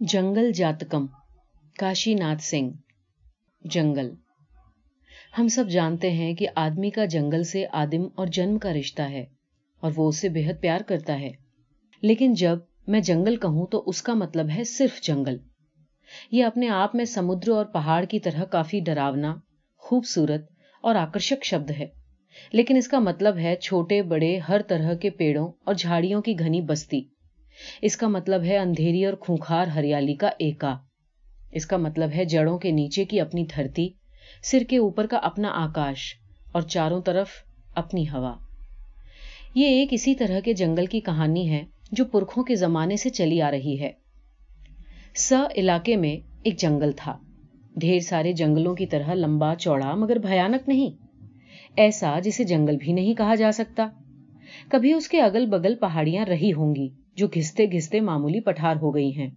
جنگل جاتکم کاشی ناتھ سنگھ، جنگل۔ ہم سب جانتے ہیں کہ آدمی کا جنگل سے آدم اور جنم کا رشتہ ہے اور وہ اسے بےحد پیار کرتا ہے۔ لیکن جب میں جنگل کہوں تو اس کا مطلب ہے صرف جنگل۔ یہ اپنے آپ میں سمندر اور پہاڑ کی طرح کافی ڈراونا، خوبصورت اور آکرشک شبد ہے۔ لیکن اس کا مطلب ہے چھوٹے، بڑے، ہر طرح کے پیڑوں اور جھاڑیوں کی گھنی بستی۔ اس کا مطلب ہے اندھیری اور خونخار ہریالی کا ایکا۔ اس کا مطلب ہے جڑوں کے نیچے کی اپنی دھرتی، سر کے اوپر کا اپنا آکاش اور چاروں طرف اپنی ہوا۔ یہ ایک اسی طرح کے جنگل کی کہانی ہے جو پرکھوں کے زمانے سے چلی آ رہی ہے۔ س علاقے میں ایک جنگل تھا۔ ڈھیر سارے جنگلوں کی طرح لمبا، چوڑا، مگر بھیانک نہیں۔ ایسا جسے جنگل بھی نہیں کہا جا سکتا۔ کبھی اس کے اگل بگل پہاڑیاں رہی ہوں گی۔ جو گھستے گھستے معمولی پٹھار ہو گئی ہیں۔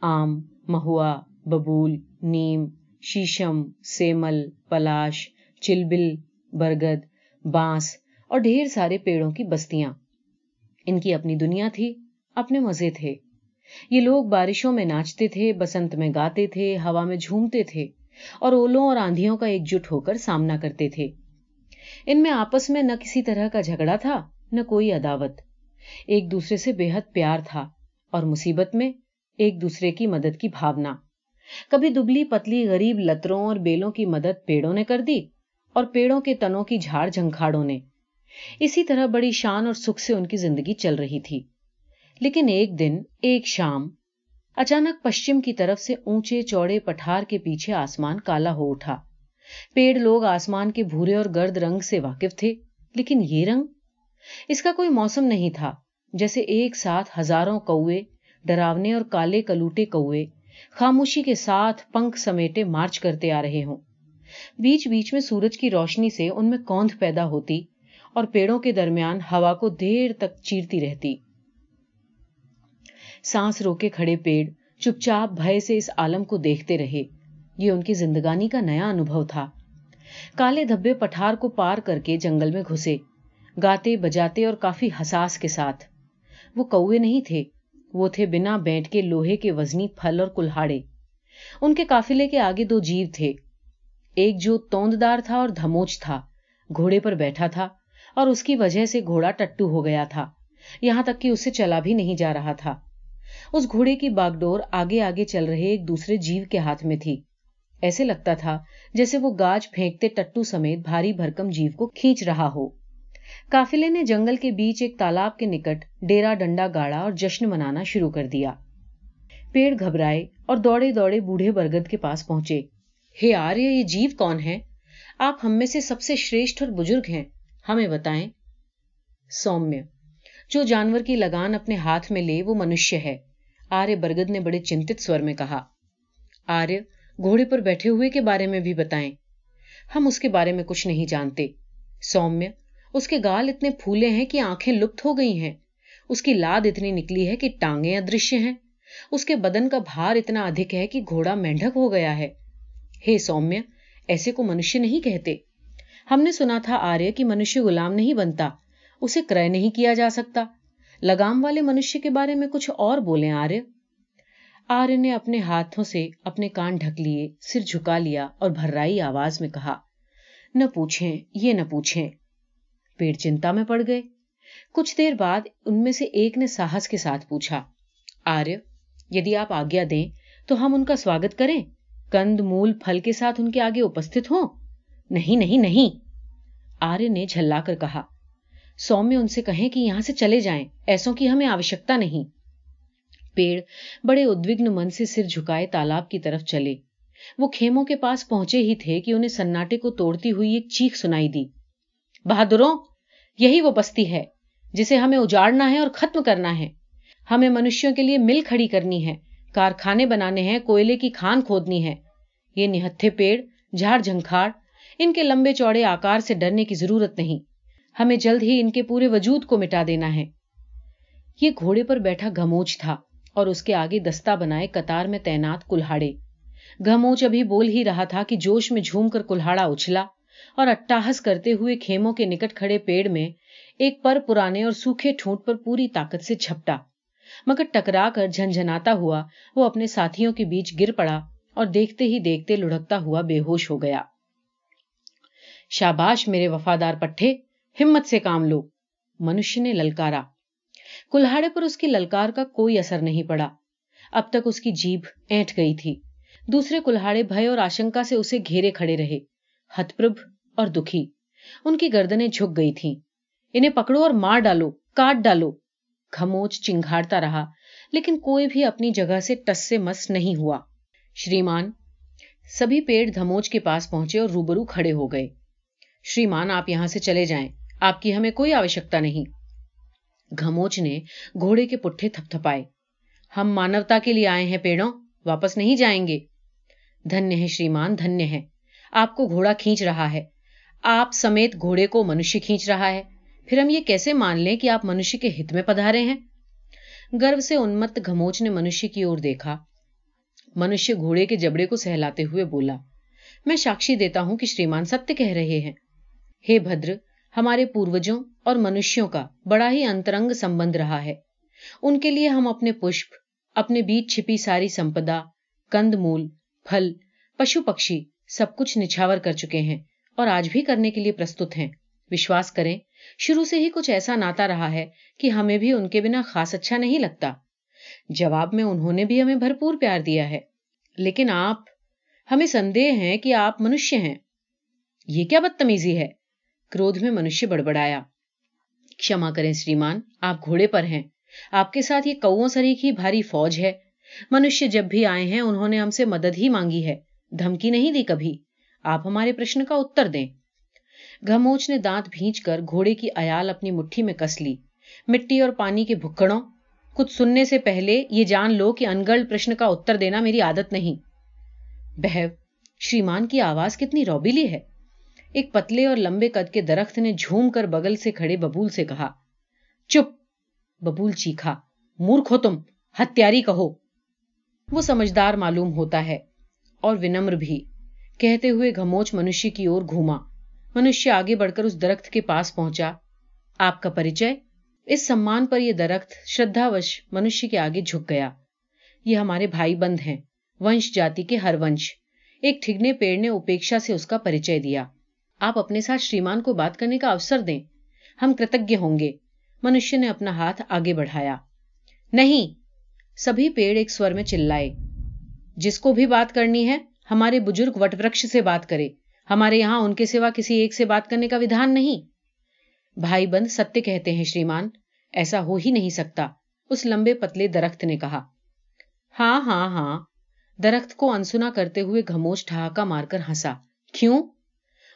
آم، مہوا، ببول، نیم، شیشم، سیمل، پلاش، چلبل، برگد، بانس اور ڈھیر سارے پیڑوں کی بستیاں۔ ان کی اپنی دنیا تھی، اپنے مزے تھے۔ یہ لوگ بارشوں میں ناچتے تھے، بسنت میں گاتے تھے، ہوا میں جھومتے تھے اور اولوں اور آندھیوں کا ایک جٹ ہو کر سامنا کرتے تھے۔ ان میں آپس میں نہ کسی طرح کا جھگڑا تھا، نہ کوئی عداوت۔ ایک دوسرے سے بے حد پیار تھا اور مصیبت میں ایک دوسرے کی مدد کی بھاونا۔ کبھی دبلی پتلی غریب لتروں اور بیلوں کی مدد پیڑوں نے کر دی اور پیڑوں کے تنوں کی جھاڑ جھنکھاڑوں نے۔ اسی طرح بڑی شان اور سکھ سے ان کی زندگی چل رہی تھی۔ لیکن ایک دن، ایک شام، اچانک پشچم کی طرف سے اونچے چوڑے پٹھار کے پیچھے آسمان کالا ہو اٹھا۔ پیڑ لوگ آسمان کے بھورے اور گرد رنگ سے واقف تھے، لیکن یہ رنگ اس کا کوئی موسم نہیں تھا، جیسے ایک ساتھ ہزاروں کوے، ڈراونے اور کالے کلوٹے کوے خاموشی کے ساتھ پنکھ سمیٹے مارچ کرتے آ رہے ہوں۔ بیچ بیچ میں سورج کی روشنی سے ان میں کوند پیدا ہوتی اور پیڑوں کے درمیان ہوا کو دیر تک چیرتی رہتی۔ سانس روکے کھڑے پیڑ چپ چاپ بھائی سے اس عالم کو دیکھتے رہے۔ یہ ان کی زندگانی کا نیا انوبھو تھا۔ کالے دھبے پٹھار کو پار کر کے جنگل میں گھسے۔ گاتے، بجاتے اور کافی حساس کے ساتھ۔ وہ کوے نہیں تھے، وہ تھے بنا بیٹھ کے لوہے کے وزنی پھل اور کلہاڑے۔ ان کے قافلے کے آگے دو جیو تھے۔ ایک جو تونددار تھا اور دھموچ تھا، گھوڑے پر بیٹھا تھا اور اس کی وجہ سے گھوڑا ٹٹو ہو گیا تھا۔ یہاں تک کہ اسے چلا بھی نہیں جا رہا تھا۔ اس گھوڑے کی باگڈور آگے آگے چل رہے ایک دوسرے جیو کے ہاتھ میں تھی۔ ایسے لگتا تھا جیسے وہ گاج پھینکتے ٹٹو سمیت بھاری بھرکم جیو کو کھینچ رہا ہو۔ کافلے نے جنگل کے بیچ ایک تالاب کے نکٹ ڈیرا ڈنڈا گاڑا اور جشن منانا شروع کر دیا۔ پیڑ گھبرائے اور دوڑے دوڑے بوڑھے برگد کے پاس پہنچے۔ ہے آریہ، یہ جیو کون ہے آپ ہم میں سے سب سے شریشٹ اور بزرگ ہیں۔ ہمیں بتائیں؟ سومیہ جو جانور کی لگان اپنے ہاتھ میں لے، وہ منشیہ ہے۔ آریہ برگد نے بڑے چنتت سور میں کہا۔ آریہ، گھوڑے پر بیٹھے ہوئے کے بارے میں بھی بتائیں۔ ہم اس کے بارے میں کچھ نہیں جانتے۔ سومیہ اس کے گال اتنے پھولے ہیں کہ آنکھیں لپت ہو گئی ہیں۔ اس کی لاد اتنی نکلی ہے کہ ٹانگیں ادرشیہ ہیں۔ اس کے بدن کا بھار اتنا ادھک ہے کہ گھوڑا مینڈک ہو گیا ہے۔ ہے سومیہ ایسے کو منشیہ نہیں کہتے۔ ہم نے سنا تھا آریہ کی منشیہ غلام نہیں بنتا۔ اسے کرے نہیں کیا جا سکتا۔ لگام والے منشیہ کے بارے میں کچھ اور بولیں آریہ۔ آریہ نے اپنے ہاتھوں سے اپنے کان ڈھک لیے، سر جھکا لیا اور بھررائی آواز میں کہا، نہ پوچھیں، یہ نہ پوچھیں۔ پیڑ چنتا میں پڑ گئے۔ کچھ دیر بعد ان میں سے ایک نے ساہس کے ساتھ پوچھا، آریہ، یدی آپ آگیا دیں تو ہم ان کا سواگت کریں؟ کند، مول، پھل کے ساتھ ان کے آگے اپستھت ہوں؟ نہیں نہیں نہیں۔ آریہ نے جھلا کر کہا سومیہ ان سے کہیں کہ یہاں سے چلے جائیں، ایسوں کی ہمیں آوشکتا نہیں۔ پیڑ بڑے ادوگن من سے سر جھکائے تالاب کی طرف چلے۔ وہ کھیموں کے پاس پہنچے ہی تھے کہ انہیں سناٹے کو توڑتی ہوئی ایک چیخ سنائی دی۔ بہادروں یہی وہ بستی ہے جسے ہمیں اجاڑنا ہے اور ختم کرنا ہے۔ ہمیں منشیوں کے لیے مل کھڑی کرنی ہے، کارخانے بنانے ہیں، کوئلے کی کھان کھودنی ہے۔ یہ نہتھے پیڑ، جھاڑ جھنکھاڑ، ان کے لمبے چوڑے آکار سے ڈرنے کی ضرورت نہیں۔ ہمیں جلد ہی ان کے پورے وجود کو مٹا دینا ہے۔ یہ گھوڑے پر بیٹھا گھموچ تھا اور اس کے آگے دستہ بنائے قطار میں تعینات کلہاڑے۔ گھموچ ابھی بول ہی رہا تھا کہ جوش میں جھوم کر کلہاڑا اچھلا۔ اور اٹاہس کرتے ہوئے کھیموں کے نکٹ کھڑے پیڑ میں ایک پر پرانے اور سوکھے ٹھونٹ پر پوری طاقت سے چھپٹا۔ مگر ٹکرا کر جھنجھناتا ہوا وہ اپنے ساتھیوں کے بیچ گر پڑا اور دیکھتے ہی دیکھتے لڑکتا ہوا بے ہوش ہو گیا۔ شاباش میرے وفادار پٹھے، ہمت سے کام لو۔ منش نے للکارا۔ کلاڑے پر اس کی للکار کا کوئی اثر نہیں پڑا۔ اب تک اس کی جیب اینٹ گئی تھی۔ دوسرے کلاڑے بھئے اور آشنکا سے اسے گھیرے کھڑے رہے۔ ہتپرب اور دکھی۔ ان کی گردنیں جھک گئی تھیں۔ انہیں پکڑو اور مار ڈالو، کاٹ ڈالو۔ کھموچ چنگھاڑتا رہا، لیکن کوئی بھی اپنی جگہ سے ٹس سے مس نہیں ہوا۔ شریمان، سبھی پیڑ دھموچ کے پاس پہنچے اور روبرو کھڑے ہو گئے۔ شریمان، آپ یہاں سے چلے جائیں۔ آپ کی ہمیں کوئی آوشکتا نہیں۔ گھموچ نے گھوڑے کے پٹھے تھپ تھپائے۔ ہم مانوتا کے لیے آئے ہیں پیڑوں، واپس نہیں جائیں گے۔ دھنیہ ہے شریمان، دھنیہ ہے۔ آپ کو گھوڑا کھینچ رہا ہے۔ آپ سمیت گھوڑے کو منشی کھینچ رہا ہے۔ پھر ہم یہ کیسے مان لیں کہ آپ منشی کے ہت میں پدھارے ہیں؟ گرو سے انمت گھموچ نے منشی کی اور دیکھا۔ منشی گھوڑے کے جبڑے کو سہلاتے ہوئے بولا، میں ساکشی دیتا ہوں کہ شریمان ستیہ کہہ رہے ہیں۔ ہے بدر ہمارے پوروجوں اور منشیوں کا بڑا ہی انترنگ سمبند رہا ہے۔ ان کے لیے ہم اپنے پشپ، اپنے بیچ چھپی ساری سمپدا کند مول پھل، پشو پکشی سب کچھ نچھاور کر چکے ہیں۔ اور آج بھی کرنے کے لیے پرستت ہیں۔ وشواس کریں، شروع سے ہی کچھ ایسا ناتا رہا ہے کہ ہمیں بھی ان کے بنا خاص اچھا نہیں لگتا۔ جواب میں انہوں نے بھی ہمیں بھرپور پیار دیا ہے۔ لیکن آپ، ہمیں سندیہ ہیں کہ آپ منشیہ ہیں۔ یہ کیا بدتمیزی ہے؟ کرودھ میں منشیہ بڑبڑایا۔ کما کریں شریمان آپ گھوڑے پر ہیں۔ آپ کے ساتھ یہ کؤوں سری کی بھاری فوج ہے۔ منشیہ جب بھی آئے ہیں، انہوں نے ہم سے مدد ہی مانگی ہے۔ دھمکی نہیں دی کبھی۔ آپ ہمارے پرشن کا اتر دیں۔ گھموچ نے دانت بھینچ کر گھوڑے کی ایال اپنی مٹھی میں کس لی۔ مٹی اور پانی کے بھکڑوں کچھ سننے سے پہلے یہ جان لو کہ انگڑ پرشن کا اتر دینا میری عادت نہیں۔ بہو، شریمان کی آواز کتنی روبیلی ہے۔ ایک پتلے اور لمبے قد کے درخت نے جھوم کر بغل سے کھڑے ببول سے کہا، چپ، ببول چیخا مورخ ہو تم، ہتھیاری کہو۔ وہ سمجھدار معلوم ہوتا ہے اور ونمر بھی۔ کہتے ہوئے گھموچ منشی کی اور گھوما۔ منشیہ آگے بڑھ کر اس درخت کے پاس پہنچا۔ آپ کا پریچے؟ اس سمان پر یہ درخت شردھا وش منشی کے آگے جھک گیا۔ یہ ہمارے بھائی بند ہیں۔ ونش جاتی کے ہر ونش۔ ایک ٹھگنے پیڑ نے اپیکشا سے اس کا پریچے دیا۔ آپ اپنے ساتھ شریمان کو بات کرنے کا اوسر دیں۔ ہم کرتجیہ ہوں گے۔ منشی نے اپنا ہاتھ آگے بڑھایا۔ نہیں! سبھی پیڑ ایک سور میں چلائے۔ جس کو بھی بات کرنی ہے ہمارے بزرگ وٹ وکش سے بات کرے۔ ہمارے یہاں ان کے سوا کسی ایک سے بات کرنے کا ودھان نہیں۔ بھائی بند ستیہ کہتے ہیں، شریمان، ایسا ہو ہی نہیں سکتا۔ اس لمبے پتلے درخت نے کہا۔ ہاں ہاں ہاں۔ درخت کو انسنا کرتے ہوئے گھموش ٹھہاکا مار کر ہنسا۔ کیوں؟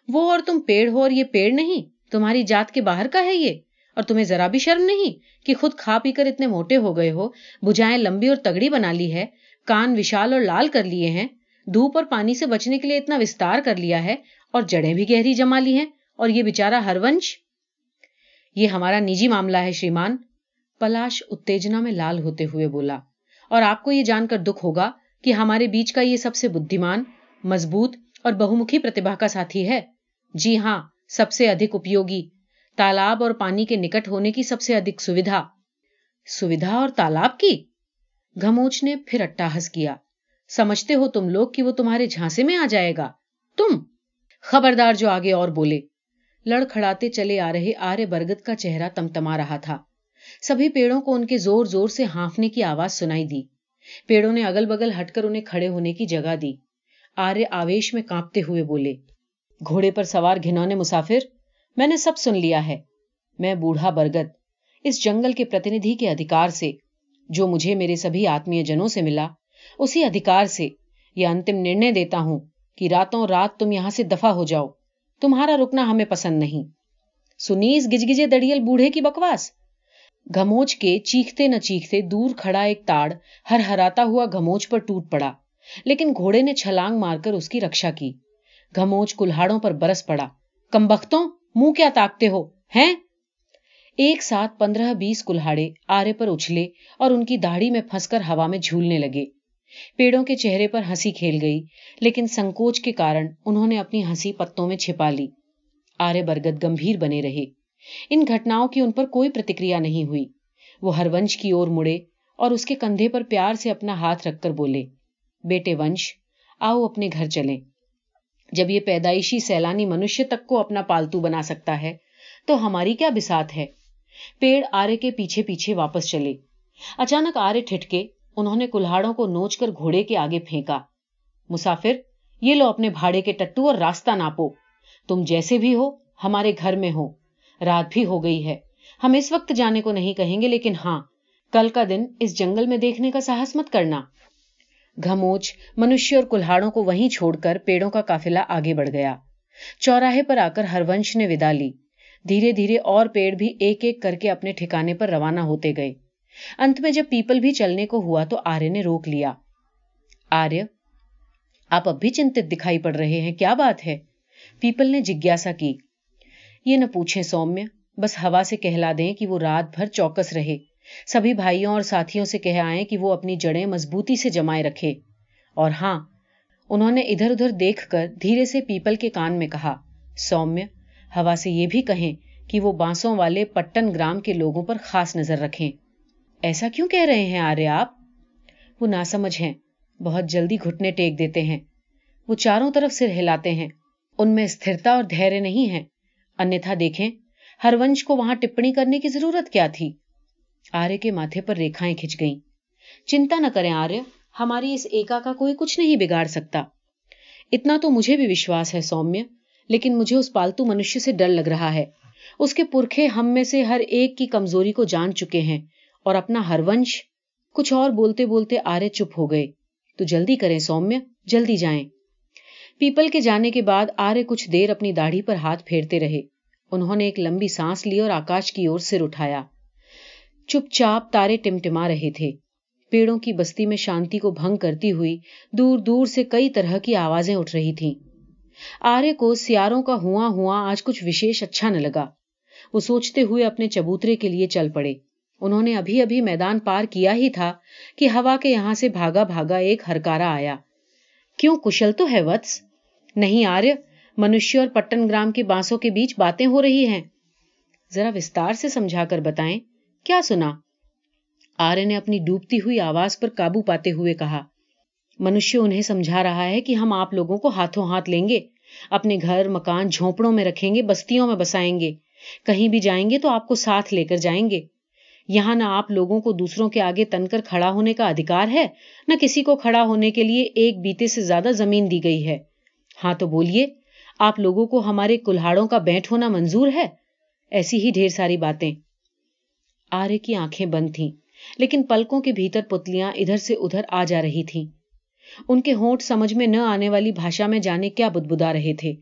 وہ اور تم پیڑ ہو اور یہ پیڑ نہیں۔ تمہاری جات کے باہر کا ہے یہ۔ اور تمہیں ذرا بھی شرم نہیں کہ خود کھا پی کر اتنے موٹے ہو گئے ہو۔ بجائیں لمبی اور تگڑی بنا لی ہے۔ کان وشال اور لال کر لیے ہیں۔ دھوپ اور پانی سے بچنے کے لیے اتنا وستار کر لیا ہے اور جڑیں بھی گہری جما لی ہیں اور یہ بےچارا ہر ونش یہ ہمارا نجی معاملہ ہے شریمان، پلاش اتےجنا میں لال ہوتے ہوئے بولا۔ اور آپ کو یہ جان کر دکھ ہوگا کہ ہمارے بیچ کا یہ سب سے بدھیمان، مضبوط اور بہمکھی پرتبھا کا ساتھی ہے۔ جی ہاں سب سے ادھک اپیوگی، تالاب اور پانی کے نکٹ ہونے کی سب سے ادھک سویدھا۔ سویدھا اور تالاب کی؟ گھموچ نے پھر اٹا ہس کیا۔ سمجھتے ہو تم لوگ کہ وہ تمہارے جھانسے میں آ جائے گا؟ تم! خبردار جو آگے اور بولے۔ لڑکھڑاتے چلے آ رہے آرے برگد کا چہرہ تمتما رہا تھا۔ سبھی پیڑوں کو ان کے زور زور سے ہانفنے کی آواز سنائی دی۔ پیڑوں نے اگل بگل ہٹ کر انہیں کھڑے ہونے کی جگہ دی۔ آرے آویش میں کانپتے ہوئے بولے، گھوڑے پر سوار گھنونے مسافر، میں نے سب سن لیا ہے۔ میں بوڑھا برگد، اس جنگل کے پرتندھی کے ادھکار سے، جو مجھے میرے سبھی آتمی جنوں سے ملا۔ اسی ادھکار سے یہ انتم نرنے دیتا ہوں کہ راتوں رات تم یہاں سے دفع ہو جاؤ۔ تمہارا رکنا ہمیں پسند نہیں۔ سنیس گجگجے دڑیل بوڑھے کی بکواس۔ گھموچ کے چیختے نہ چیختے دور کھڑا ایک تاڑ ہر ہراتا ہوا گھموچ پر ٹوٹ پڑا۔ لیکن گھوڑے نے چھلانگ مار کر اس کی رکشا کی۔ گھموچ کلہاڑوں پر برس پڑا۔ کمبختوں، منہ کیا تاکتے ہو؟ ہیں؟ ایک ساتھ پندرہ بیس کلہاڑے آرے پر اچھلے اور ان کی داڑھی میں پھنس کر ہوا میں جھولنے لگے۔ پیڑوں کے چہرے پر ہنسی کھیل گئی، لیکن سنکوچ کے کارن انہوں نے اپنی ہنسی پتوں میں چھپا لی۔ آرے برگد گمبھیر بنے رہے۔ ان گھٹناؤں کی ان پر کوئی پرتکریا نہیں ہوئی۔ وہ ہر ونش کی اور مڑے اور اس کے کندھے پر پیار سے اپنا ہاتھ رکھ کر بولے، بیٹے ونش، آؤ اپنے گھر چلیں۔ جب یہ پیدائشی سیلانی منشیہ تک کو اپنا پالتو بنا سکتا ہے، تو ہماری کیا بسات ہے پیڑ آرے کے پیچھے پیچھے واپس چلے۔ اچانک آرے ٹھٹکے انہوں نے کلاڑوں کو نوچ کر گھوڑے کے آگے پھینکا۔ مسافر، یہ لو اپنے بھاڑے کے ٹٹو اور راستہ ناپو۔ تم جیسے بھی ہو، ہمارے گھر میں ہو۔ رات بھی ہو گئی ہے۔ ہم اس وقت جانے کو نہیں کہیں گے، لیکن ہاں کل کا دن اس جنگل میں دیکھنے کا ساہس مت کرنا۔ گھموچ منشیہ اور کلاڑوں کو وہیں چھوڑ کر پیڑوں کا کافلا آگے بڑھ گیا۔ چوراہے پر آ کر ہرونش نے ودا لی۔ دھیرے دھیرے اور پیڑ بھی ایک ایک کر کے اپنے ٹھکانے پر روانہ ہوتے گئے۔ انت میں جب پیپل بھی چلنے کو ہوا تو آرے نے روک لیا۔ آریہ، آپ اب بھی چنتت دکھائی پڑ رہے ہیں، کیا بات ہے؟ پیپل نے جگیاسا کی۔ یہ نہ پوچھیں سومیہ بس ہوا سے کہلا دیں کہ وہ رات بھر چوکس رہے۔ سبھی بھائیوں اور ساتھیوں سے کہہ آئے کہ وہ اپنی جڑیں مضبوطی سے جمائے رکھے۔ اور ہاں انہوں نے ادھر ادھر دیکھ کر دھیرے سے پیپل کے کان میں کہا سومیہ ہوا سے یہ بھی کہیں کہ وہ بانسوں والے پٹن گرام کے لوگوں پر خاص نظر رکھیں۔ ایسا کیوں کہہ رہے ہیں آرے آپ؟ وہ ناسمجھ ہیں، بہت جلدی گھٹنے ٹیک دیتے ہیں۔ وہ چاروں طرف سر ہلاتے ہیں، ان میں استھرتا اور دھیرے نہیں ہے انیتھا دیکھیں، ہر ونش کو وہاں ٹپنی کرنے کی ضرورت کیا تھی؟ آرے کے ماتھے پر ریکھائیں کھچ گئیں۔ چنتا نہ کریں آریہ ہماری اس ایکا کا کوئی کچھ نہیں بگاڑ سکتا۔ اتنا تو مجھے بھی وشواس ہے سومیہ، لیکن مجھے اس پالتو منشیہ سے ڈر لگ رہا ہے۔ اس کے پرکھے ہم میں سے ہر ایک کی کمزوری کو جان چکے ہیں۔ اور اپنا ہر ونش کچھ اور بولتے بولتے آرے چپ ہو گئے۔ تو جلدی کریں سومیہ جلدی جائیں۔ پیپل کے جانے کے بعد آرے کچھ دیر اپنی داڑھی پر ہاتھ پھیرتے رہے۔ انہوں نے ایک لمبی سانس لی اور آکاش کی اور سر اٹھایا۔ چپ چاپ تارے ٹمٹما رہے تھے۔ پیڑوں کی بستی میں شانتی کو بھنگ کرتی ہوئی دور دور سے کئی طرح کی آوازیں اٹھ رہی تھیں۔ آرے کو سیاروں کا ہوا ہوا آج کچھ وشیش اچھا نہ لگا۔ وہ سوچتے ہوئے اپنے چبوترے کے لیے چل پڑے۔ انہوں نے ابھی ابھی میدان پار کیا ہی تھا کہ ہوا کے یہاں سے بھاگا بھاگا ایک ہرکارا آیا۔ کیوں کشل تو ہے وتس؟ نہیں آریہ منشیہ اور پٹن گرام کے بانسوں کے بیچ باتیں ہو رہی ہیں۔ ذرا وستار سے سمجھا کر بتائیں، کیا سنا؟ آرے نے اپنی ڈوبتی ہوئی آواز پر قابو پاتے ہوئے کہا منشیہ انہیں سمجھا رہا ہے کہ ہم آپ لوگوں کو ہاتھوں ہاتھ لیں گے، اپنے گھر، مکان، جھونپڑوں میں رکھیں گے، بستیوں میں بسائیں گے۔ کہیں بھی جائیں گے تو آپ کو ساتھ لے کر جائیں گے۔ یہاں نہ آپ لوگوں کو دوسروں کے آگے تن کر کھڑا ہونے کا ادھکار ہے، نہ کسی کو کھڑا ہونے کے لیے ایک بیتے سے زیادہ زمین دی گئی ہے۔ ہاں تو بولیے، آپ لوگوں کو ہمارے کلاڑوں کا بینٹ ہونا منظور ہے؟ ایسی ہی ڈھیر ساری باتیں۔ آرے کی آنکھیں بند تھیں، لیکن پلکوں کے بھیتر پتلیاں ادھر سے ادھر آ جا رہی تھیں۔ ان کے ہونٹ سمجھ میں نہ آنے والی بھاشا میں جانے کیا بدبدا رہے تھے۔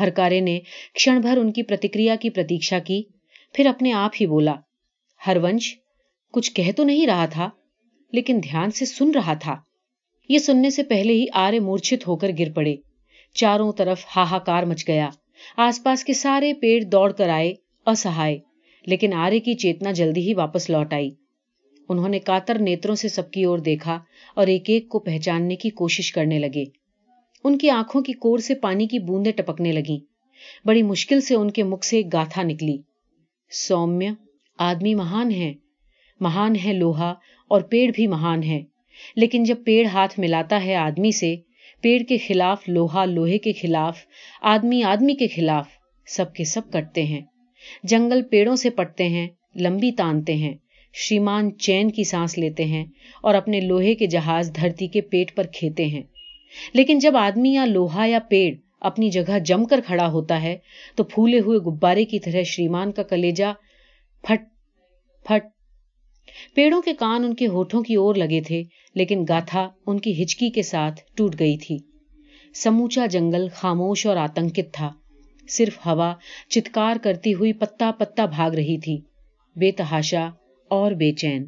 ہر کارے نے کھڑ بھر ان کی پرتکریا کی پرتیشا کی، پھر اپنے آپ ہی بولا ہر ونش کچھ کہہ تو نہیں رہا تھا، لیکن دھیان سے سن رہا تھا۔ یہ سننے سے پہلے ہی آرے مورچھت ہو کر گر پڑے۔ چاروں طرف ہاہاکار مچ گیا۔ آس پاس کے سارے پیڑ دوڑ کر آئے، اسہائے۔ لیکن آرے کی چیتنا جلدی ہی واپس لوٹ آئی۔ انہوں نے کاتر نیتروں سے سب کی اور دیکھا اور ایک ایک کو پہچاننے کی کوشش کرنے لگے۔ ان کی آنکھوں کی کور سے پانی کی بوندیں ٹپکنے لگی بڑی مشکل سے ان کے مکھ سے ایک گاتھا نکلی۔ سومیہ؟ آدمی مہان ہے۔ مہان ہے لوہا اور پیڑ بھی مہان ہے۔ لیکن جب پیڑ ہاتھ ملاتا ہے آدمی سے، پیڑ کے خلاف، لوہا لوہے کے خلاف، آدمی آدمی کے خلاف سب کے سب کٹتے ہیں۔ جنگل پیڑوں سے پٹتے ہیں، لمبی تانتے ہیں۔ شریمان چین کی سانس لیتے ہیں اور اپنے لوہے کے جہاز دھرتی کے پیٹ پر کھیتے ہیں۔ لیکن جب آدمی یا لوہا یا پیڑ اپنی جگہ جم کر کھڑا ہوتا ہے، تو پھولے ہوئے گبارے کی طرح شریمان کا کلیجا پھٹ پھٹ۔ پیڑوں کے کان ان کے ہوٹھوں کی اور لگے تھے، لیکن گاتھا ان کی ہچکی کے ساتھ ٹوٹ گئی تھی۔ سموچا جنگل خاموش اور آتنکت تھا۔ صرف ہوا چتکار کرتی ہوئی پتا پتا بھاگ رہی تھی۔ بے تحاشا اور بے چین۔